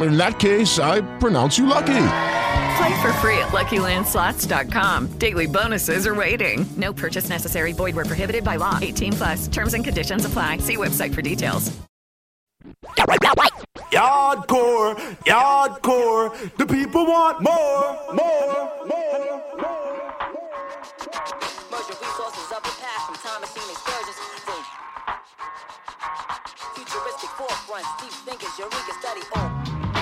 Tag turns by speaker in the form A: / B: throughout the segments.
A: In that case, I pronounce you lucky.
B: Play for free at LuckyLandSlots.com. Daily bonuses are waiting. No purchase necessary. Void where prohibited by law. 18 plus. Terms and conditions apply. See website for details.
C: Yardcore, yardcore. The people want more, more, more, more.
D: Merge resources of the past from Thomasine excursions. From futuristic forefronts, deep thinkers, Eureka study. Oh.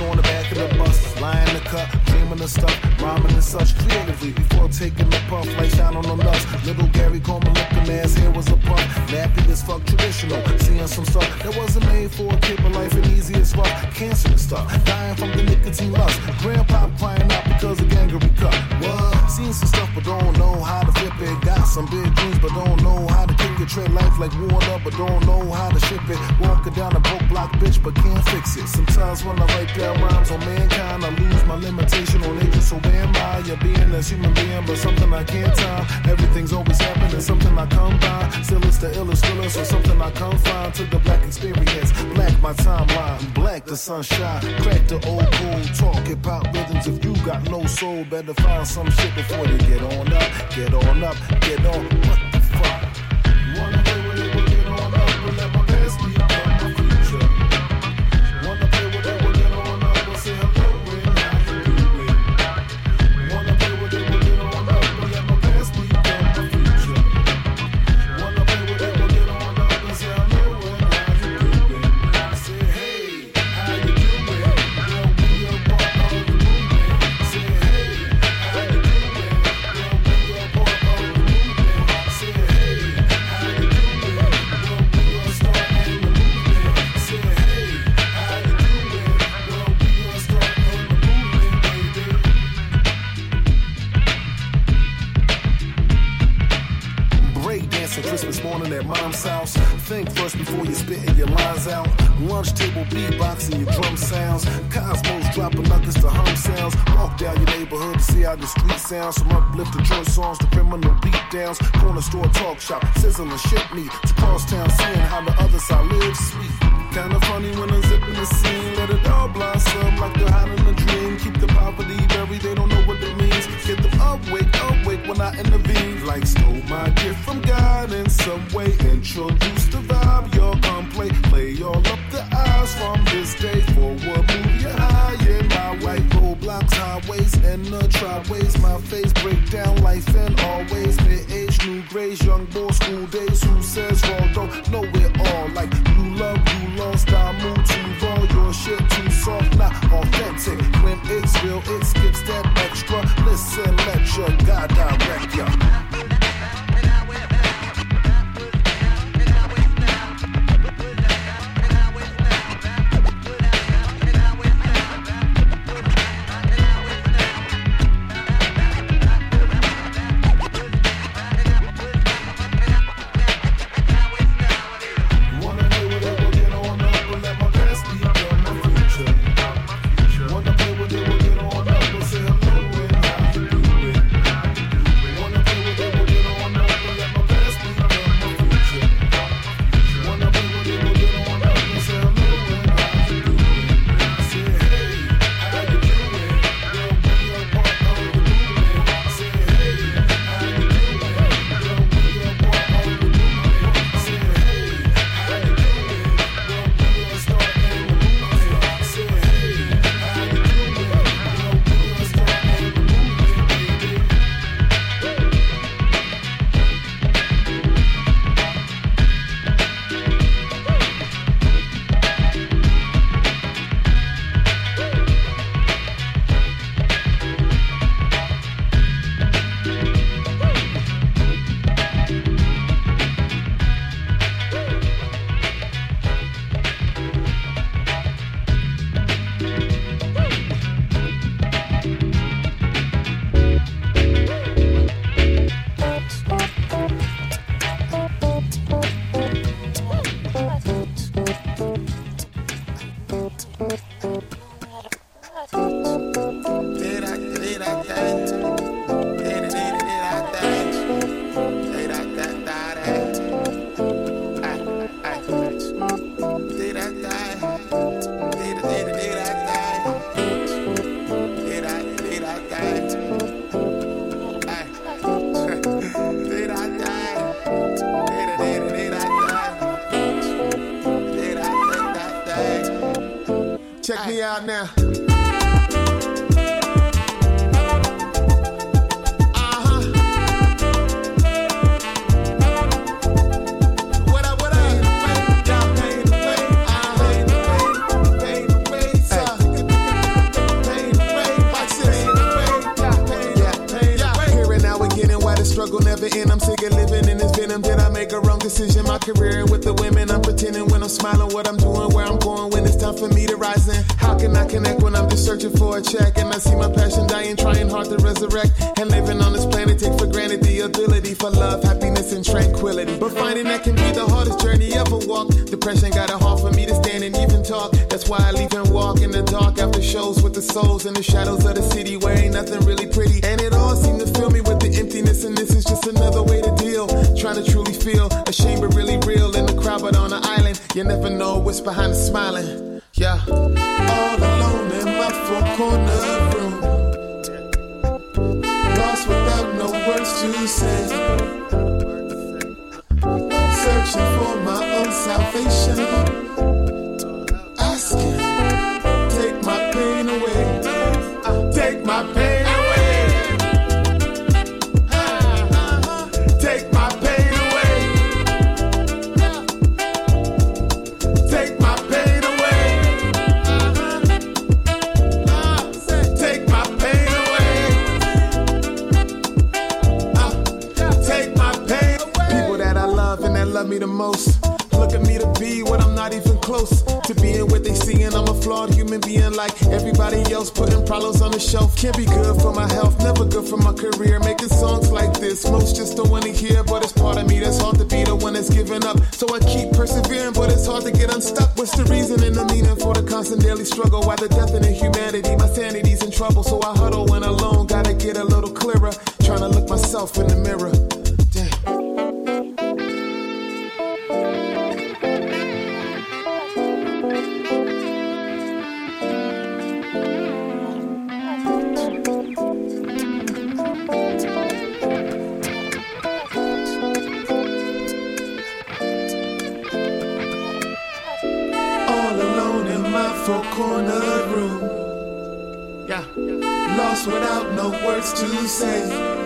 C: Sitting on the back of the bus, lying in the cut, dreaming of stuff, rhyming and such creatively before taking the puff, like shine on the nuts. Little Gary Coleman looking ass hair was a puff, nappy as fuck, traditional. Seeing some stuff that wasn't made for a kid, but life and easy as fuck. Cancer and stuff, dying from the nicotine lust. Grandpa crying out because of gangrene cut. What? Seen some stuff, but don't know how to flip it. Got some big dreams, but don't know how to it. Tread life like water, but don't know how to ship it. Walking down a broke block, bitch, but can't fix it. Sometimes when I write down rhymes on mankind, I lose my limitation on nature. So am I a being that's human being, but something I can't time. Everything's always happening, something I come by. Still, it's the illest thriller, so something I come find to the black experience. Black my timeline, black the sunshine. Crack the old cool talk, hop rhythms. If you got no soul, better find some shit before you get on up. Get on up, get on. It's
E: why the struggle never. I'm sick of living in this venom. Did I make a wrong decision? My career with the women, I'm pretending when I'm smiling what I'm doing, where I'm going when it's time for me to rise in. Can I connect when I'm just searching for a check? And I see my passion dying, trying hard to resurrect. And living on this planet, take for granted the ability for love, happiness, and tranquility. But finding that can be the hardest journey ever walked. Depression got it hard for me to stand and even talk. That's why I leave and walk in the dark after shows with the souls in the shadows of the city where ain't nothing really pretty. And it all seemed to fill me with the emptiness, and this is just another way to deal. Trying to truly feel ashamed but really real in the crowd, but on an island, you never know what's behind the smiling. Yeah, my corner room, lost without no words to say, searching for my own salvation, can't be good for my health, never good for my career. Making songs like this, most just don't want to hear, but it's part of me that's hard to be the one that's giving up. So I keep persevering, but it's hard to get unstuck. What's the reason and the meaning for the constant daily struggle? Why the death in humanity? My sanity's in trouble, so I huddle when alone. Gotta get a little clearer, trying to look myself in the mirror. Corner room. Yeah, lost without no words to say.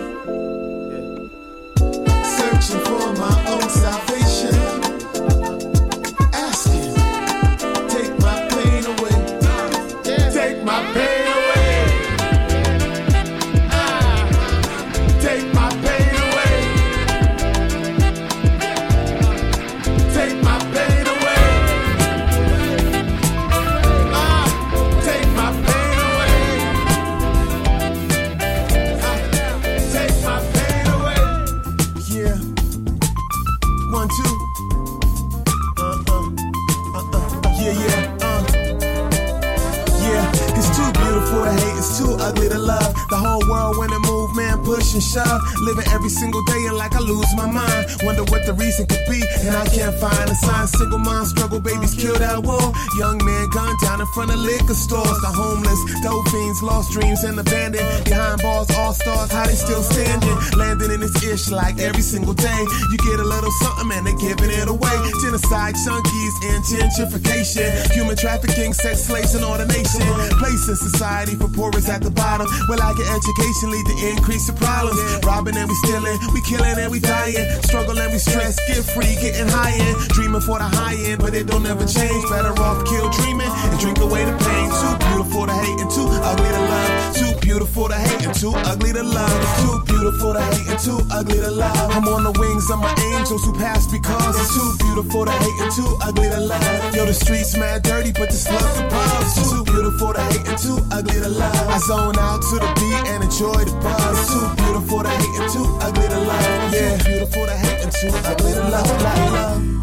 E: Lost dreams and abandoned. Behind bars, all stars, how they still standing. Landing in this ish like every single day. You get a little something and they giving it away. Genocide, junkies, and gentrification. Human trafficking, sex slaves, and ordination. Place in society for poor is at the bottom. Well, I get education lead to increase of problems. Robbing and we stealing, we killing and we dying. Struggle and we stress, get free, getting high end. Dreaming for the high end, but it don't ever change. Better off kill dreaming and drink away the pain. Too beautiful to hate and too ugly to love. Too beautiful to hate and too ugly to love. Too beautiful to hate and too ugly to love. I'm on the wings of my angels who pass because it's too beautiful to hate and too ugly to love. Yo, the streets mad dirty, but this love above. Too beautiful to hate and too ugly to love. I zone out to the beat and enjoy the buzz. Too beautiful to hate and too ugly to love. Yeah, too beautiful to hate and too ugly to love. Love, love.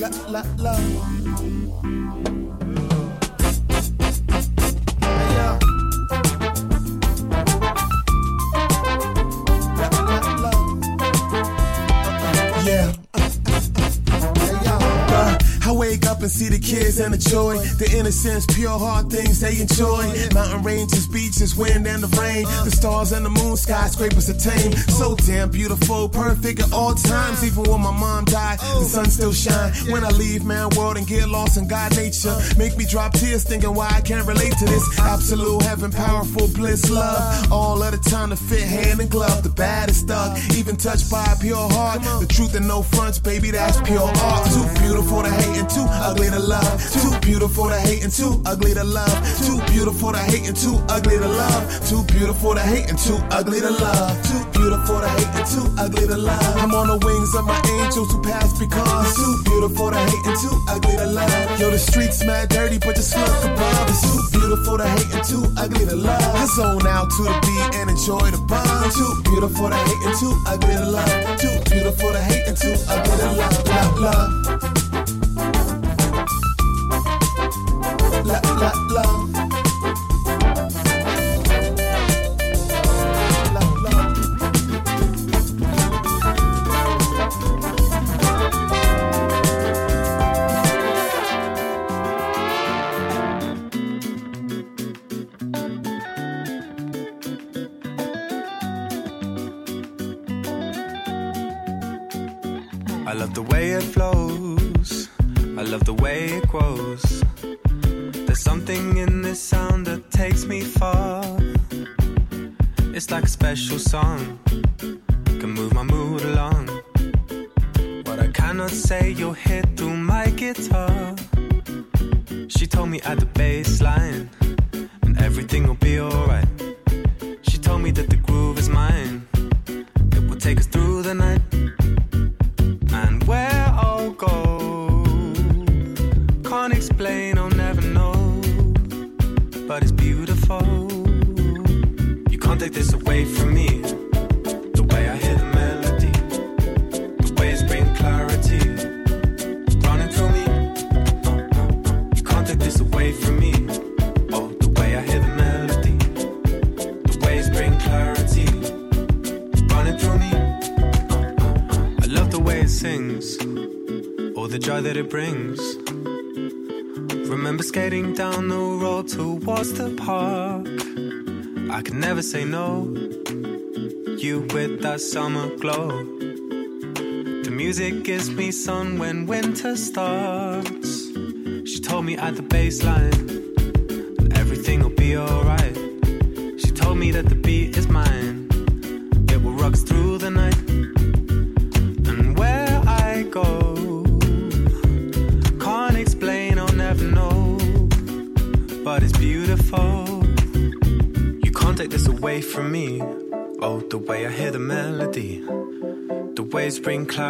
E: La, la, uh-huh. love. Wake up and see the kids and the joy. The innocence, pure heart things they enjoy. Mountain ranges, beaches, wind and the rain. The stars and the moon, skyscrapers are tame. So damn beautiful, perfect at all times. Even when my mom died, the sun still shine. When I leave man world and get lost in God nature, make me drop tears thinking why I can't relate to this. Absolute heaven, powerful bliss, love. All of the time to fit hand in glove. The baddest thug, even touched by a pure heart. The truth and no fronts, baby, that's pure art. Too beautiful to hate and too ugly to love. Too beautiful to hate and too ugly to love. Too beautiful to hate and too ugly to love. Too beautiful to hate and too ugly to love. Too beautiful to hate and too ugly to love. I'm on the wings of my angels who pass because too beautiful to hate and too ugly to love. Yo, the streets mad dirty, but just look above. It's too beautiful to hate and too ugly to love. I zone out to the beat and enjoy the buzz. Too beautiful to hate and too ugly to love. Too beautiful to hate and too ugly to love. Love, love. Love, love,
F: summer glow. The music gives me sun when winter starts.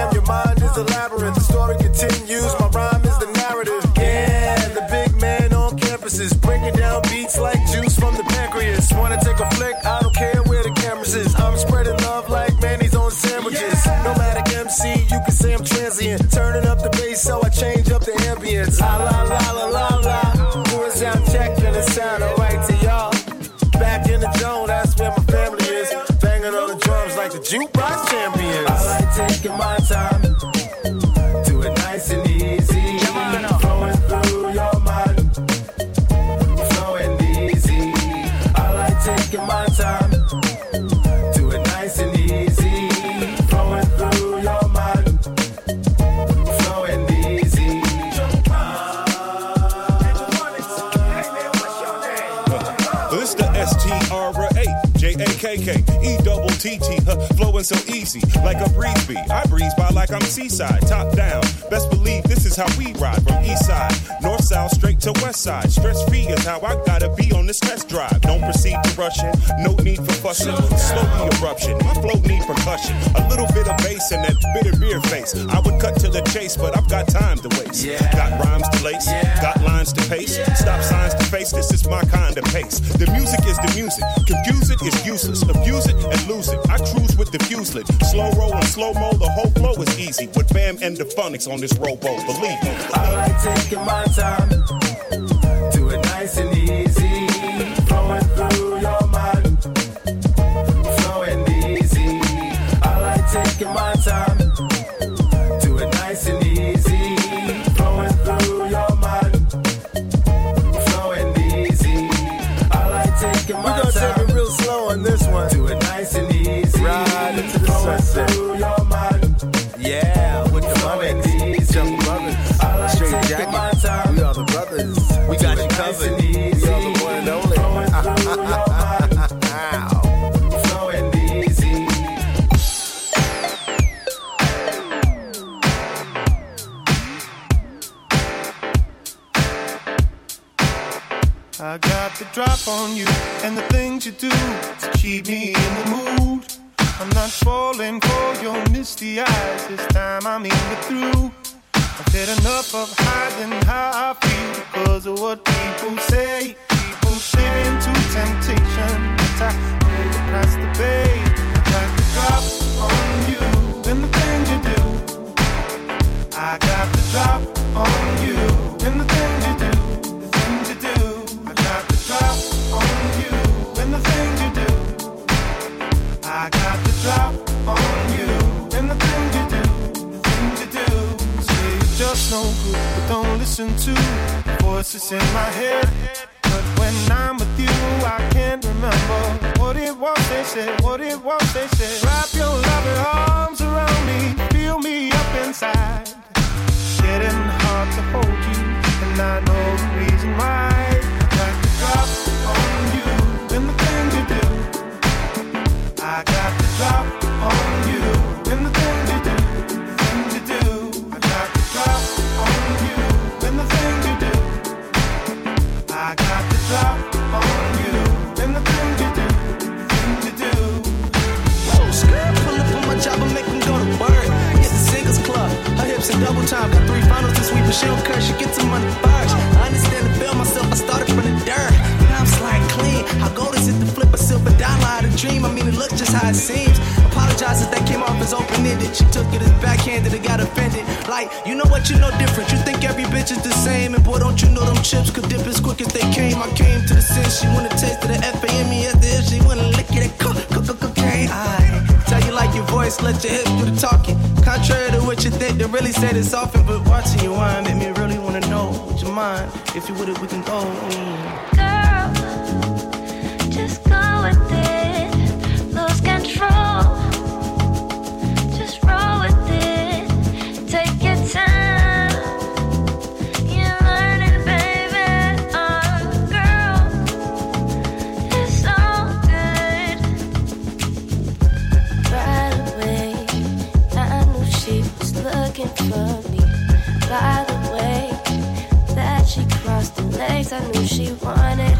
G: Bam, your mind flowing
H: so easy, like a breeze Be, I breeze by like I'm seaside, top down. Best believe this is how we ride from east side, north, south, straight to west side. Stress free is how I gotta be on this test drive. Don't proceed to rushing, no need for fussing. Slow the eruption, my float need percussion. A little bit of bass and that bitter beer face. I would cut to the chase, but I've got time to waste. Yeah. Got rhymes to lace, yeah. got lines to pace, yeah. stop signs to face. This is my kind of pace. The music is the music, confuse it is useless. Abuse it and lose it. I cruise with the fuselage. slow roll and slow mo. The whole flow is easy with bam and the phonics on this robo. Believe me.
I: I like taking my time. Do it nice and easy. Flowing through your mind. Flowing easy. I like taking my time.
J: quick as they came. I came to the scene. She wanna taste of the F-A-M-E the end. She wanna lick it at cook, cook, cook, cocaine. I tell you like your voice, let your hips do the talking. Contrary to what you think, they really say this often. But watching you whine made me really wanna know Would you mind. If you would? it, we can go.
K: Mm. I knew she wanted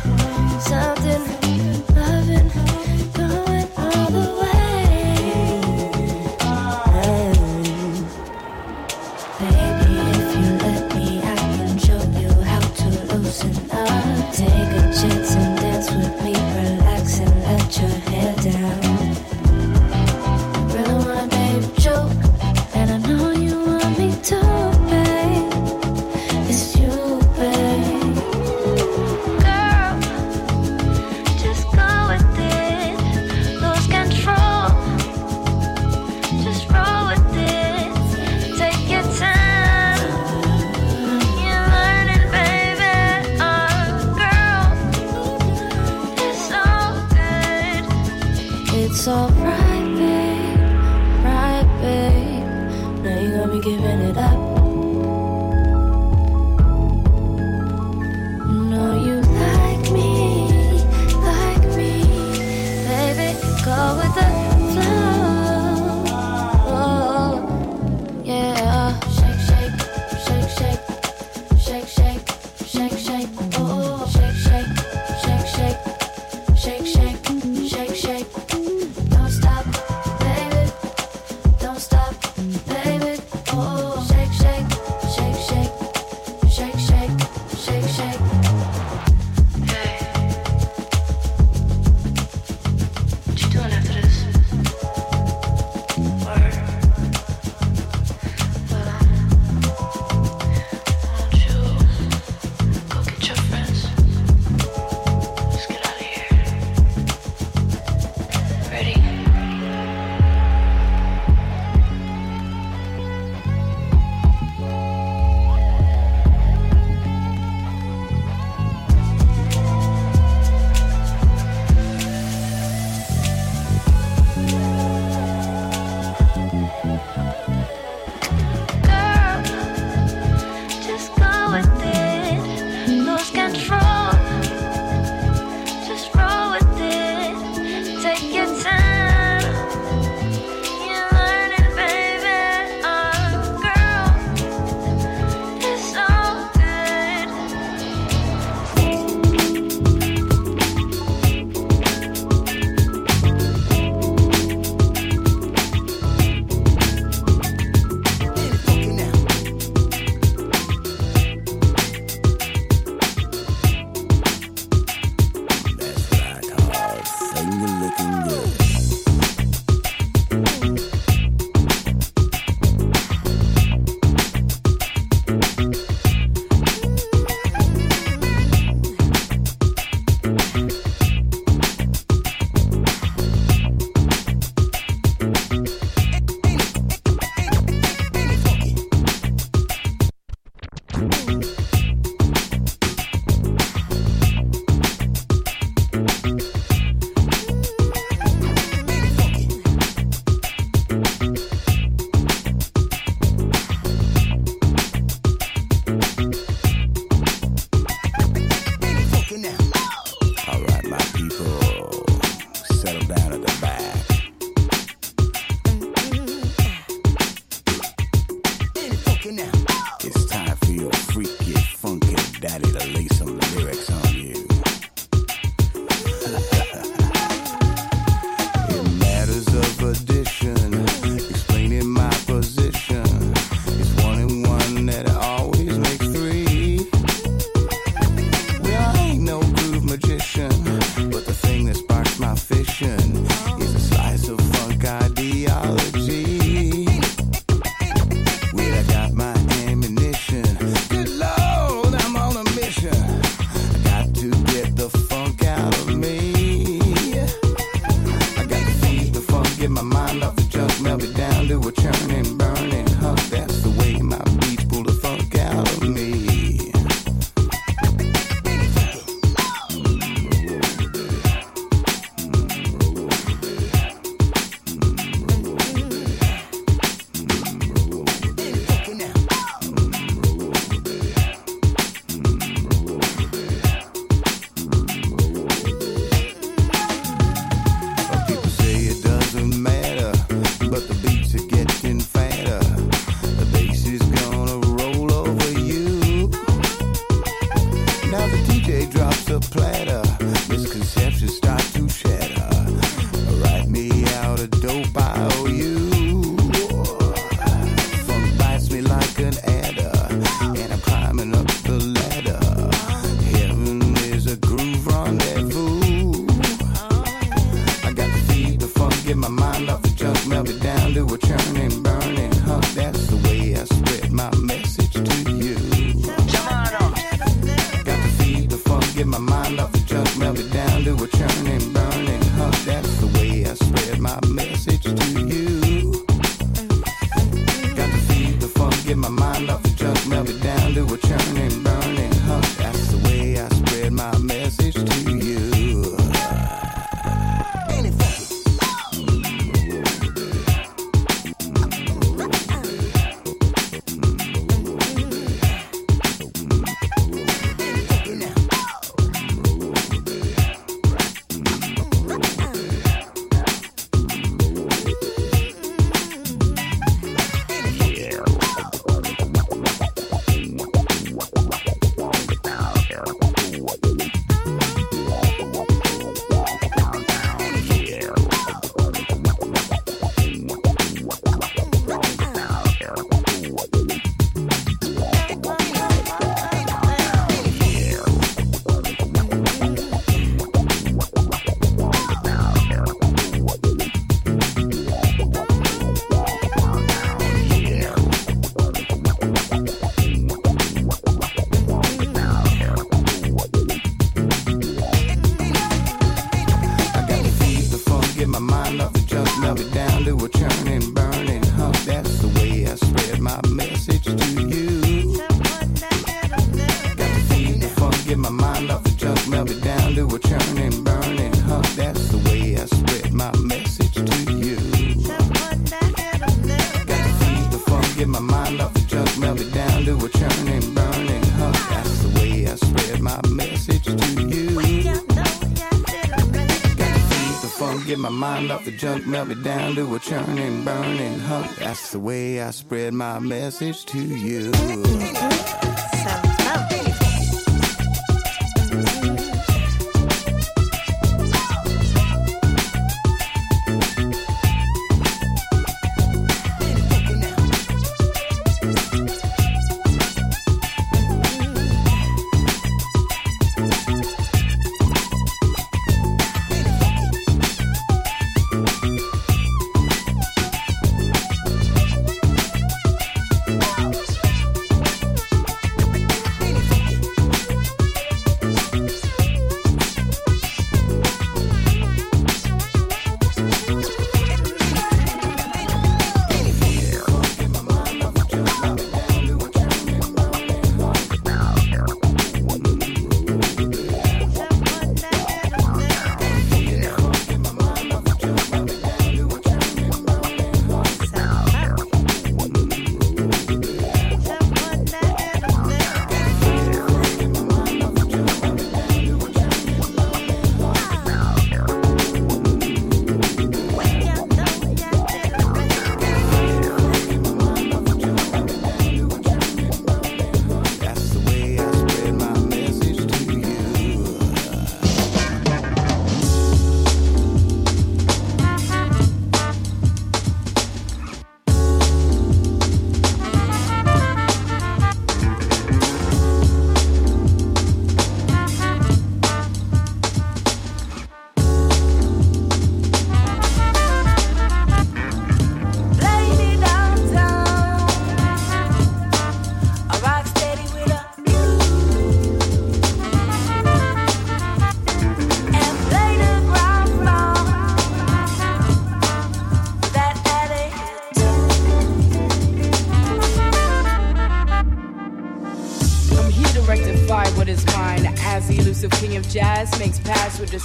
I: mind off the junk, melt me down to a churning, burning hunk. That's the way I spread my message to you.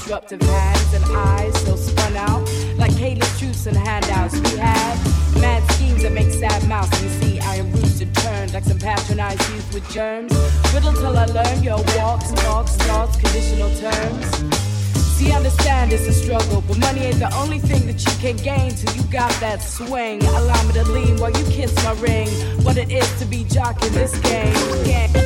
L: Disruptive hands and eyes so spun out like Kayla's truths and handouts. We have mad schemes that make sad mouths. You see, I am rooted turned like some patronized youth with germs. Riddle till I learn your walks, talks, thoughts, conditional terms. See, understand it's a struggle, but money ain't the only thing that you can gain till you got that swing. Allow me to lean while you kiss my ring. What it is to be jock in this game. Game,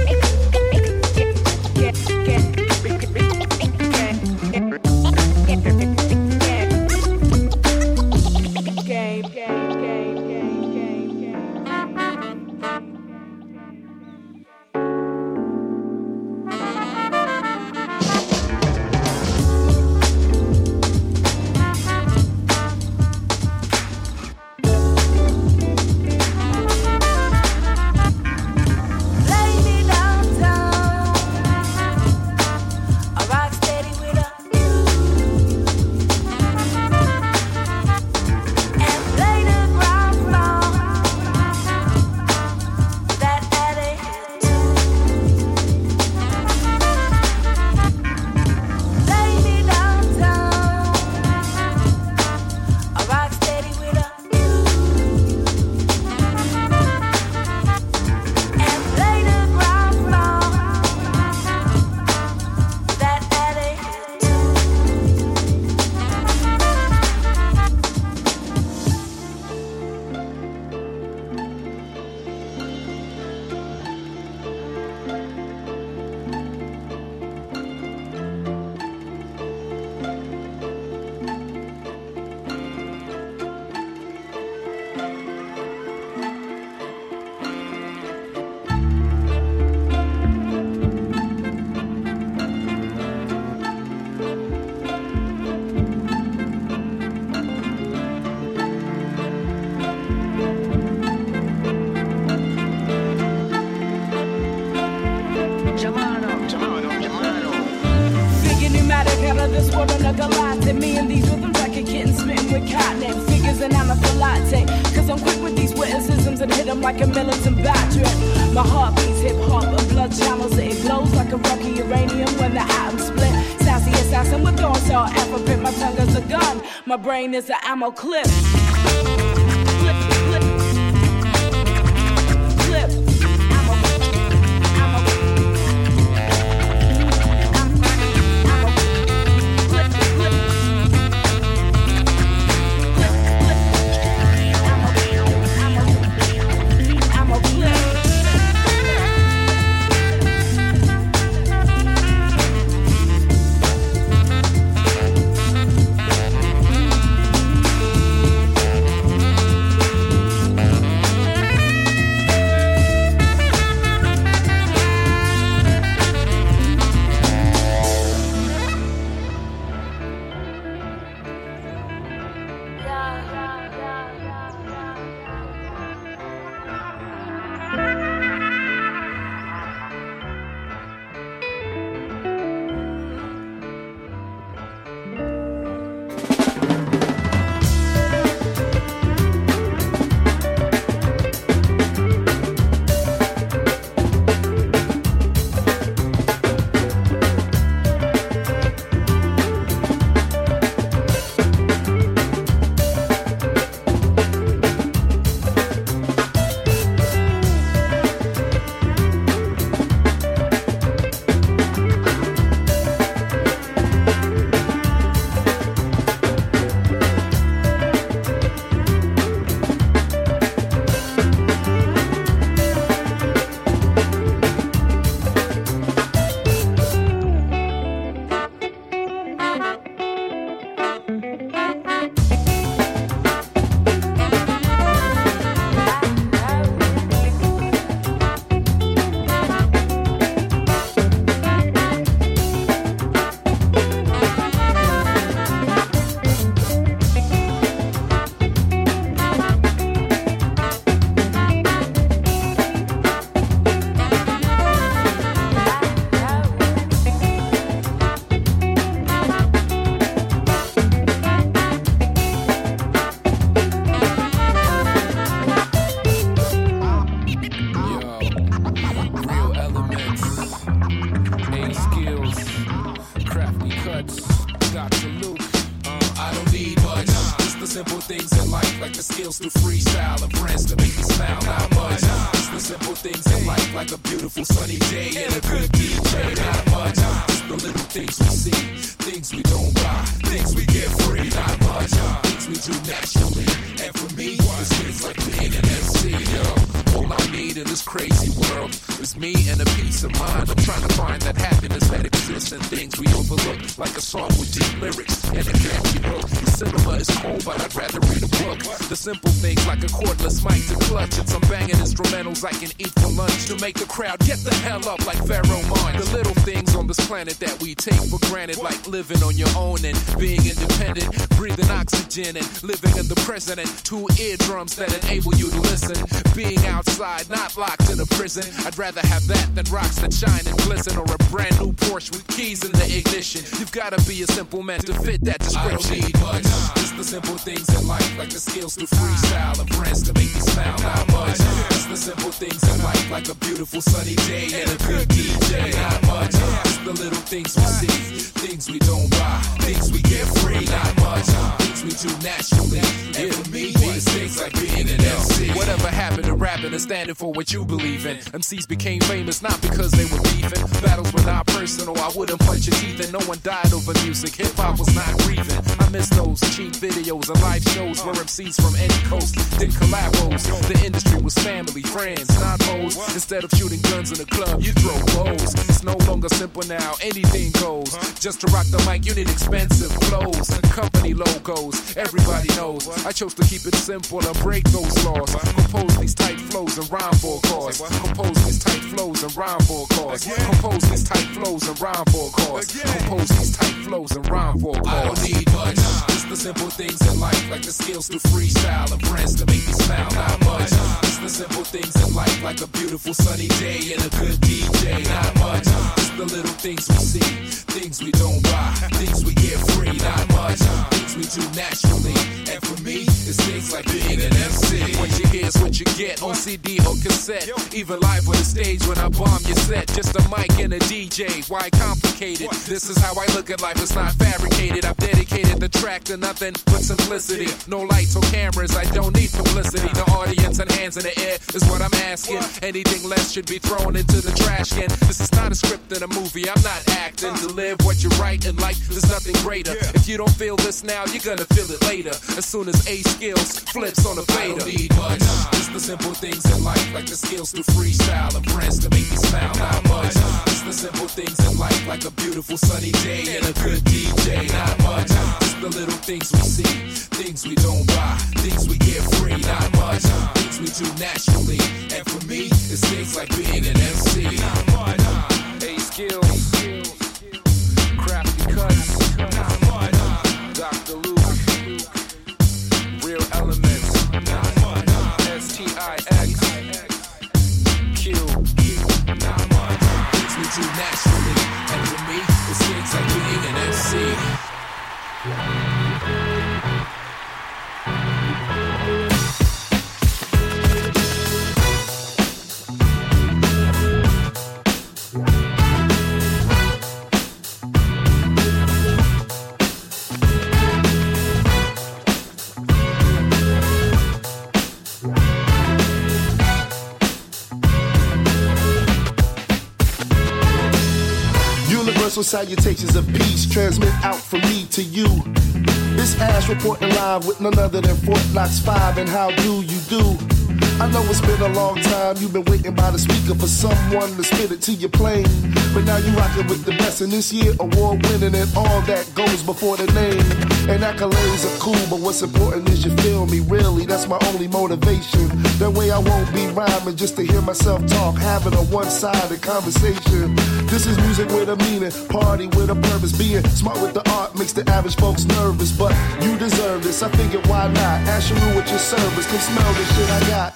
K: a
L: galactic. Me and these rhythms like a kitten smitten with cotton. Figures and I'm a latte. Cause I'm quick with these witticisms and hit them like a militant battery. My heart beats hip hop and blood channels. It glows like a rocky uranium when the atoms split. Sassy assassin with thorn saw alphabet. My tongue is a gun. My brain is an ammo. Clip,
M: planet that we take for granted, like living on your own and being independent, breathing oxygen and living in the present, and two eardrums that enable you to listen. Being outside, not locked in a prison. I'd rather have that than rocks that shine and glisten, or a brand new Porsche with keys in the ignition. You've gotta be a simple man to fit that description. I need much. Just the simple things in life, like the skills to freestyle and friends to make me smile. Not much. Just the simple things in life, like a beautiful sunny day and a good DJ. Not much. The little things we see, things we don't buy, things we get free. Not much. Things we do naturally. And
N: standing for what you believe in? MCs became famous not because they were beefing. Battles were not personal. I wouldn't punch your teeth and no one died over music. Hip hop was not grieving. I miss those cheap videos and live shows where MCs from any coast did collabos. The industry was family, friends, not foes. Instead of shooting guns in the club, you throw bows. It's no longer simple now. Anything goes. Just to rock the mic, you need expensive clothes, company logos. Everybody knows. I chose to keep it simple and break those laws. Compose these tight flows and rhyme for a cause. Compose these tight flows and rhyme for a cause. Compose these tight flows and rhyme for a cause. Compose these tight flows and rhyme for a
M: I
N: cause.
M: don't need much. Just the simple things in life, like the skills to freestyle and friends to make me smile. Not much. Just the simple things in life, like a beautiful sunny day and a good DJ. Not much. Just the little things we see, things we don't buy, things we get free. Not much. We do naturally. And for me, it's things like being an MC.
N: What you hear is what you get on CD or cassette. Even live on the stage when I bomb your set. Just a mic and a DJ. Why complicated? This is how I look at life. It's not fabricated. I've dedicated the track to nothing but simplicity. No lights or cameras. I don't need publicity. The audience and hands in the air is what I'm asking. Anything less should be thrown into the trash can. This is not a script in a movie. I'm not acting to live what you write in life. There's nothing greater. If you don't feel this now, you're gonna feel it later. As soon as A.Skillz flips on a fader.
M: need much. Just the simple things in life, like the skills to freestyle and friends to make me smile. Not much. Just the simple things in life, like a beautiful sunny day and a good DJ. Not much. Just the little things we see, things we don't buy, things we get free. Not much. Things we do naturally. And for me, it's things like being an MC. Not much.
N: A skills, Krafty Kuts, Dr.
C: salutations of peace transmit out from me to you. This ass reporting live with none other than Fort Knox 5 and how do you do? I know it's been a long time, you've been waiting by the speaker for someone to spit it to your plane. But now you rockin' with the best, and this year award winning and all that goes before the name. And accolades are cool, but what's important is you feel me, really, that's my only motivation. That way I won't be rhyming just to hear myself talk, having a one-sided conversation. This is music with a meaning, party with a purpose. Being smart with the art makes the average folks nervous, but you deserve this. I figured why not? Ask you with your service, can smell the shit I got.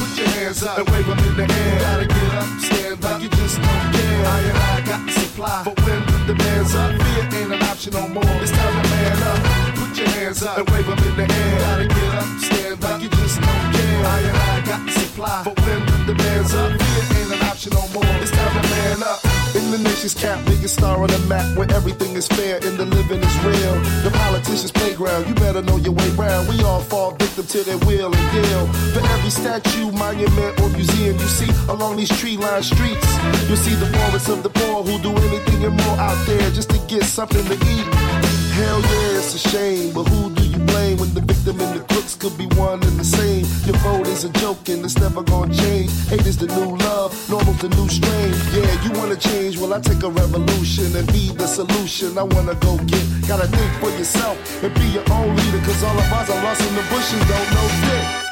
C: Put your hands up and wave them in the air. Gotta get up, stand up, you just don't care. I and I got the supply, but when the demand's up, fear ain't an option no more. It's time to man up. Put your hands up and wave them in the air. Gotta get up, stand up, you just don't care. I and I got the supply, but when the demand's up, fear ain't an option no more. It's time to man up. The nation's cap, biggest star on the map where everything is fair and the living is real. The politicians' playground, you better know your way round. We all fall victim to their will and deal. For every statue, monument, or museum you see along these tree-lined streets, you'll see the poorest of the poor who do anything and more out there just to get something to eat. Hell yeah, it's a shame, but who do you blame when the victim and the crooks could be one and the same? Your vote is a joke and it's never gonna change. Hate is the new love, normal's the new strain. Yeah, you wanna change, well I take a revolution and be the solution. I wanna go get, gotta think for yourself and be your own leader, cause all of us are lost in the bushes, don't know dick.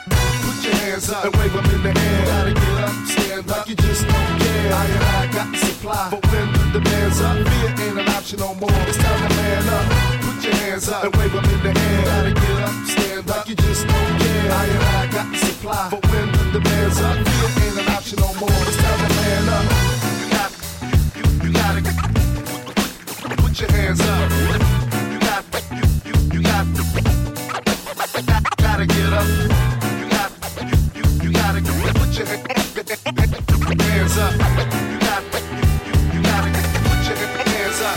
C: Your hands up and wave them in the air. Gotta get up, stand like you just don't care. I and I got the supply, but when the demand's up, fear ain't an option no more. It's time to man up. Put your hands up and wave them in the air. Gotta get up, stand like you just don't care. I and I got the supply, but when the demand's up, fear ain't an option no more. It's time to man up. You got, you, you gotta put your hands up. You got, you, you, you got, gotta get up. Your hands up. You got, you, you, you gotta put your hands up.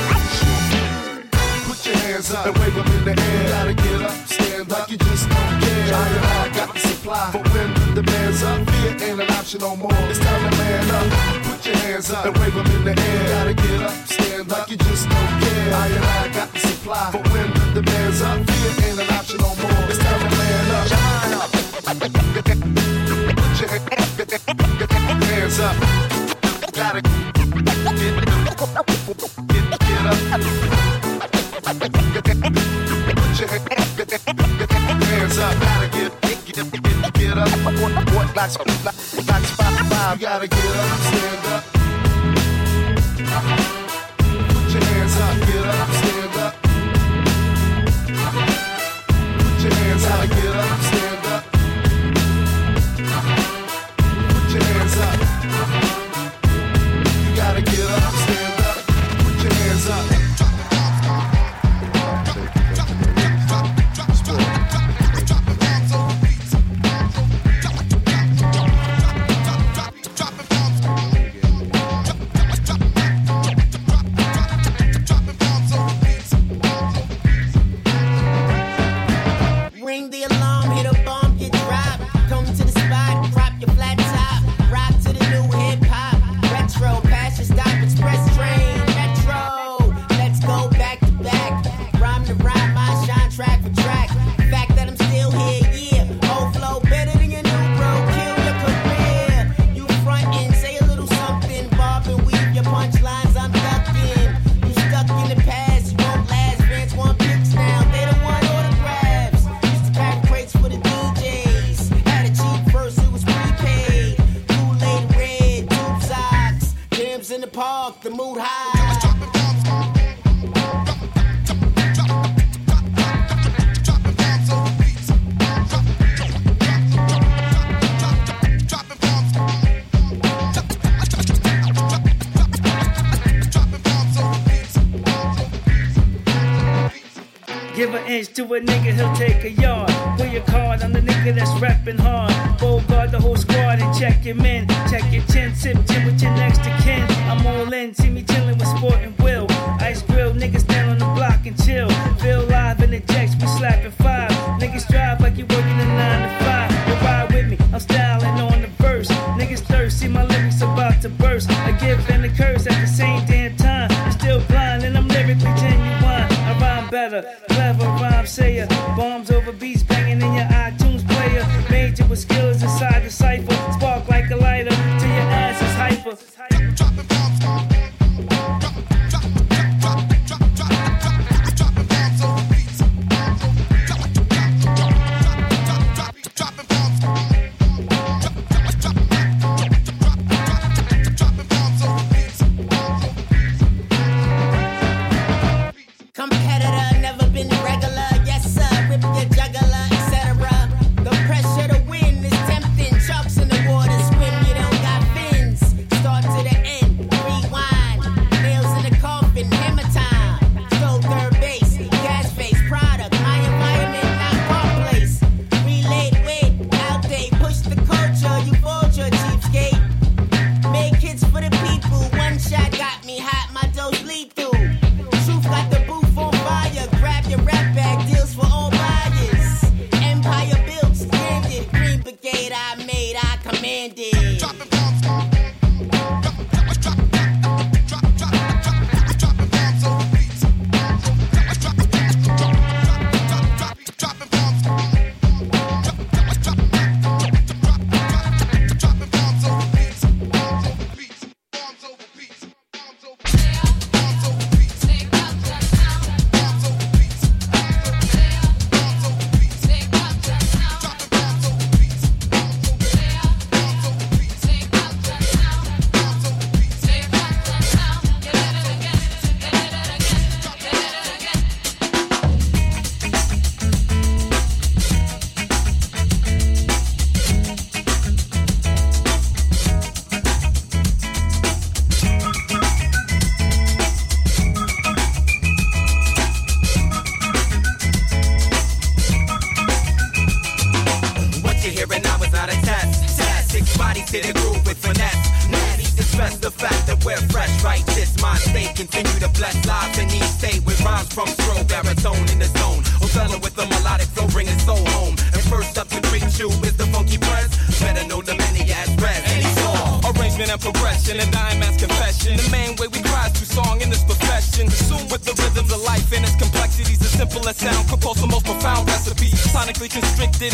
C: Put your hands up and wave in the air. Gotta get up, stand like you just don't care. I got the supply, but when the demand's up, fear ain't an option no more. It's time to man up. Put your hands up and wave them in the air. Gotta get up, stand like you just don't care. I got the supply, but when the demand's up, fear ain't an option no more. Hands up. Gotta get, get, get up. Put your hands up. Gotta get, get, get, up. What, what, like, like, like five, five. You gotta get up, stand up.
O: A
P: nigga, he'll take a yard.
O: Never been
Q: regular.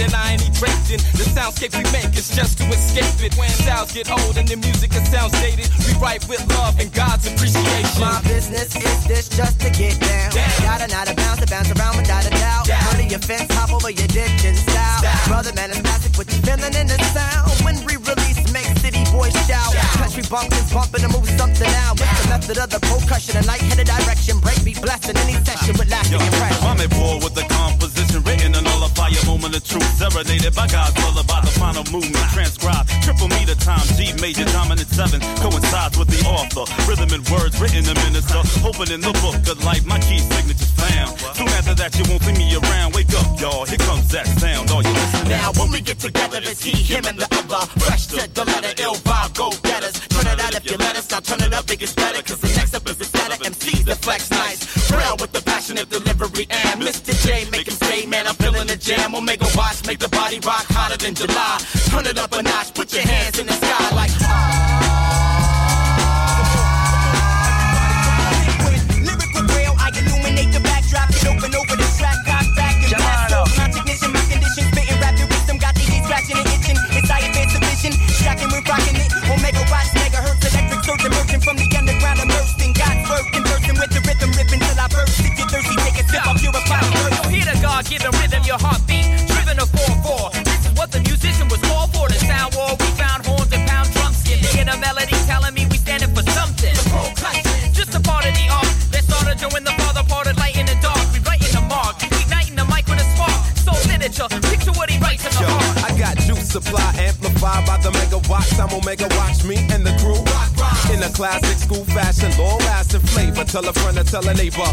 Q: And I ain't draped in. The soundscape we make is just to escape it. When styles get old and the music it sounds dated, we write with love and God's appreciation.
R: My business is this just to get down. Got a not a bounce to bounce around without a doubt. Heard of your fence, hop over your ditch and style. Brother man is classic, what you feeling in the sound? When re-release, make city boys shout. Country bumpkins bumping to move something out. With the method of the percussion? A light-headed direction, break beat blasting any session with lasting impression.
S: I'm a boy with the composition written and nullify a moment of truth. Serenaded by God's brother by the final movement. Transcribed triple meter time, G major dominant seven coincides with the author. Rhythm and words written to minister. Open in the book of life, my key signature's found. Soon after that, you won't see me around. Wake up, y'all, here comes that sound. Are you listening?
R: Now when we get together, it's he, him, and the other. Fresh to the letter, ill vibe, go getters. Turn it out if you let us. Turn it up, it better. Cause the next up is MCs that flex nice. Real with the passionate delivery and Mr. J make him say, man, I'm feeling the jam. Omega Watts, make the body rock hotter than July. Turn it up a notch, put your hands in the sky like. Lyrical megahertz, surge emerging from the underground, immersed in God's word, conversing with the rhythm, ripping till I burst. If you're thirsty, take a sip, I'll purify the earth.
T: Hear the God-given rhythm, your heartbeat, driven a 4-4. This is what the musician was called for. The sound war, we found horns and pound drum skin. They a melody telling me we standing for something. Just a part of the art. Let's start a join the father part of light in the dark. We writing the mark, igniting the mic with a spark. So literature, picture what he writes in the
U: Yo,
T: heart.
U: I got juice supply amplified by the megawatts. I'm Omega Watts me and the crew. In a classic school fashion, long lasting flavor. Tell a friend or tell a neighbor.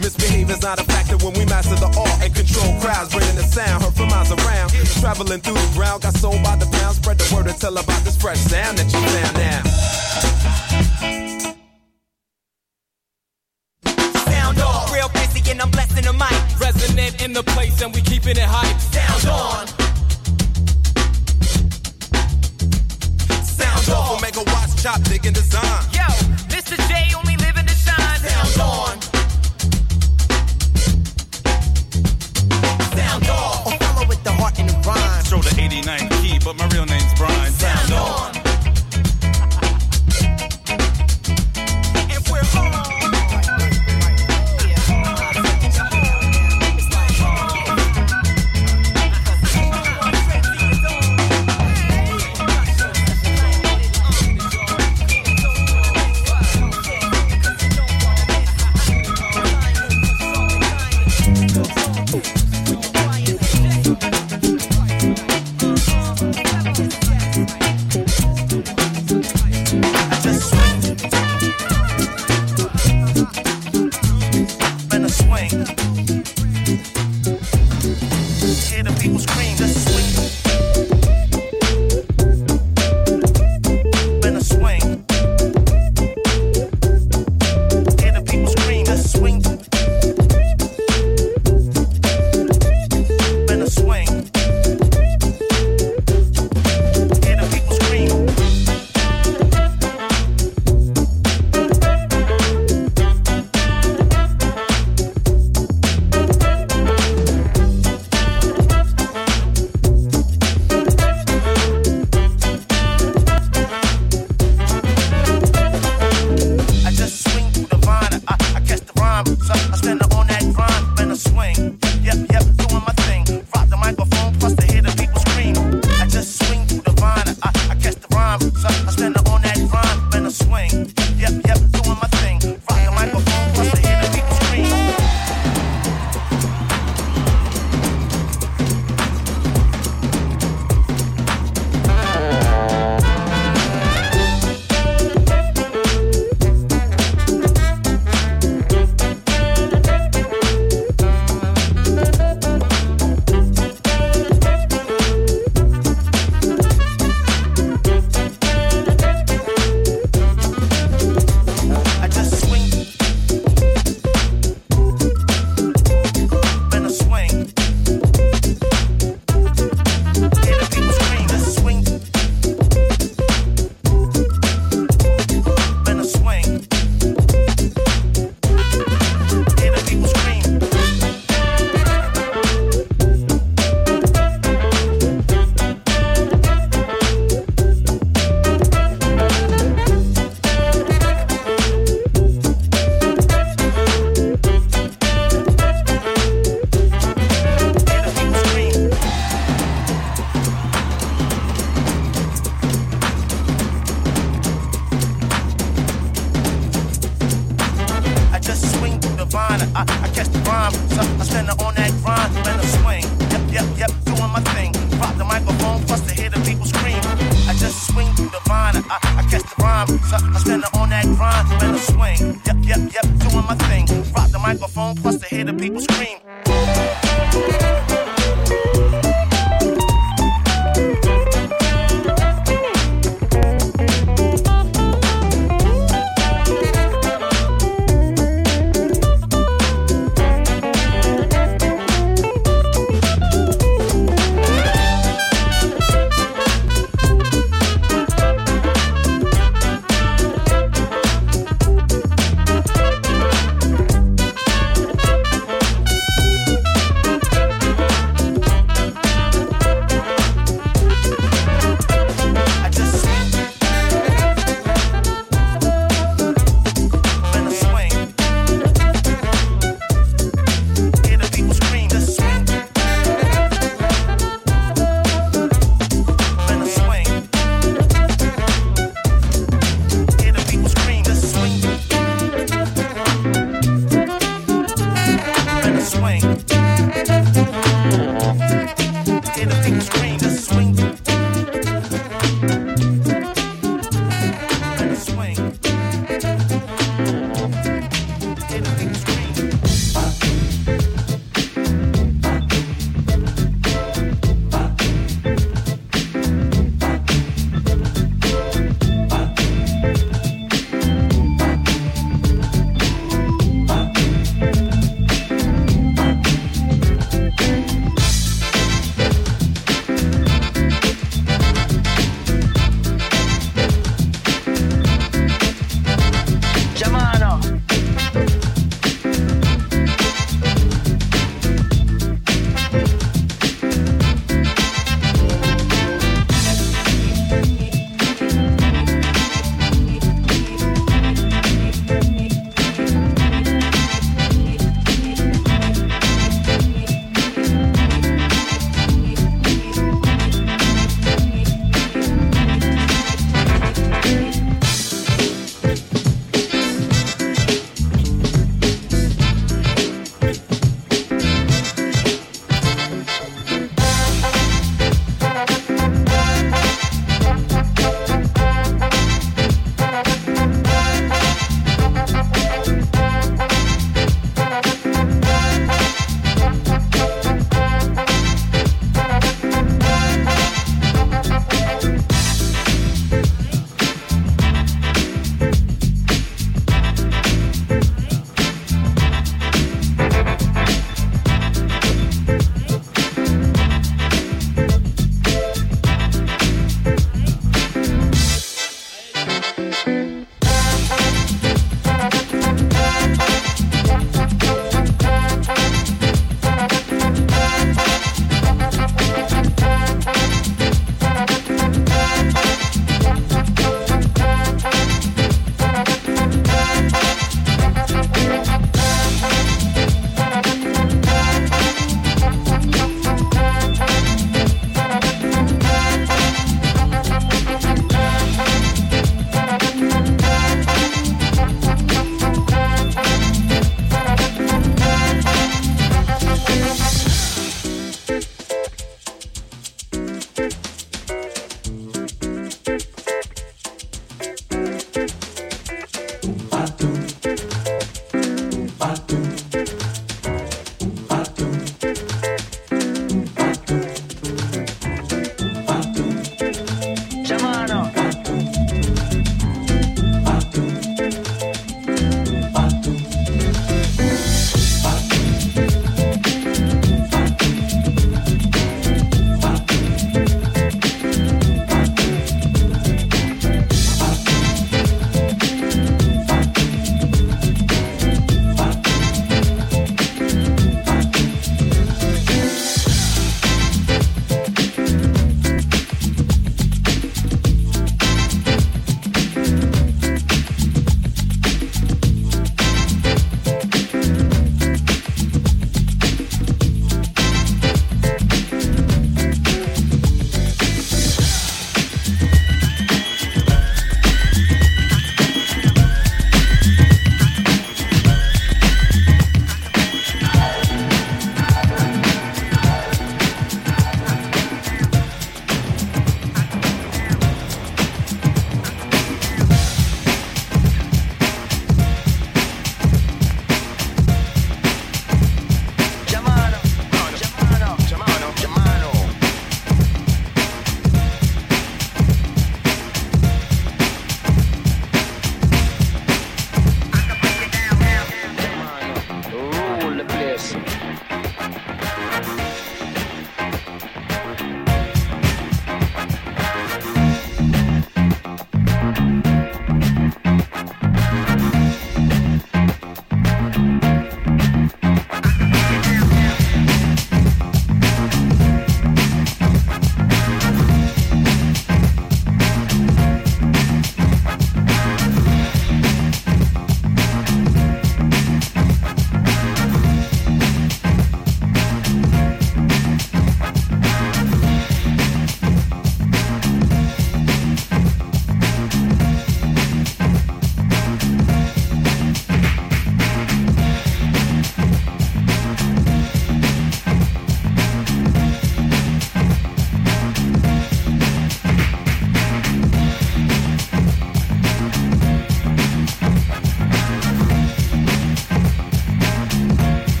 U: Misbehavior's not a factor when we master the art and control crowds, bringing the sound heard from miles around. Traveling through the ground, got sold by the pound. Spread the word and tell about this fresh sound that you found now.
R: Sound off, real busy and I'm blessing the mic.
Q: Resonant in the place and we keeping it hype.
R: Sound on.
U: Sound off, Omega Watts, chop, digging design.
T: Yo, Mr. J only living to shine.
R: Sound on. Sound off. Or follow with the heart and the rhyme.
S: Show the 89 key, but my real name's Brian.
R: Sound on.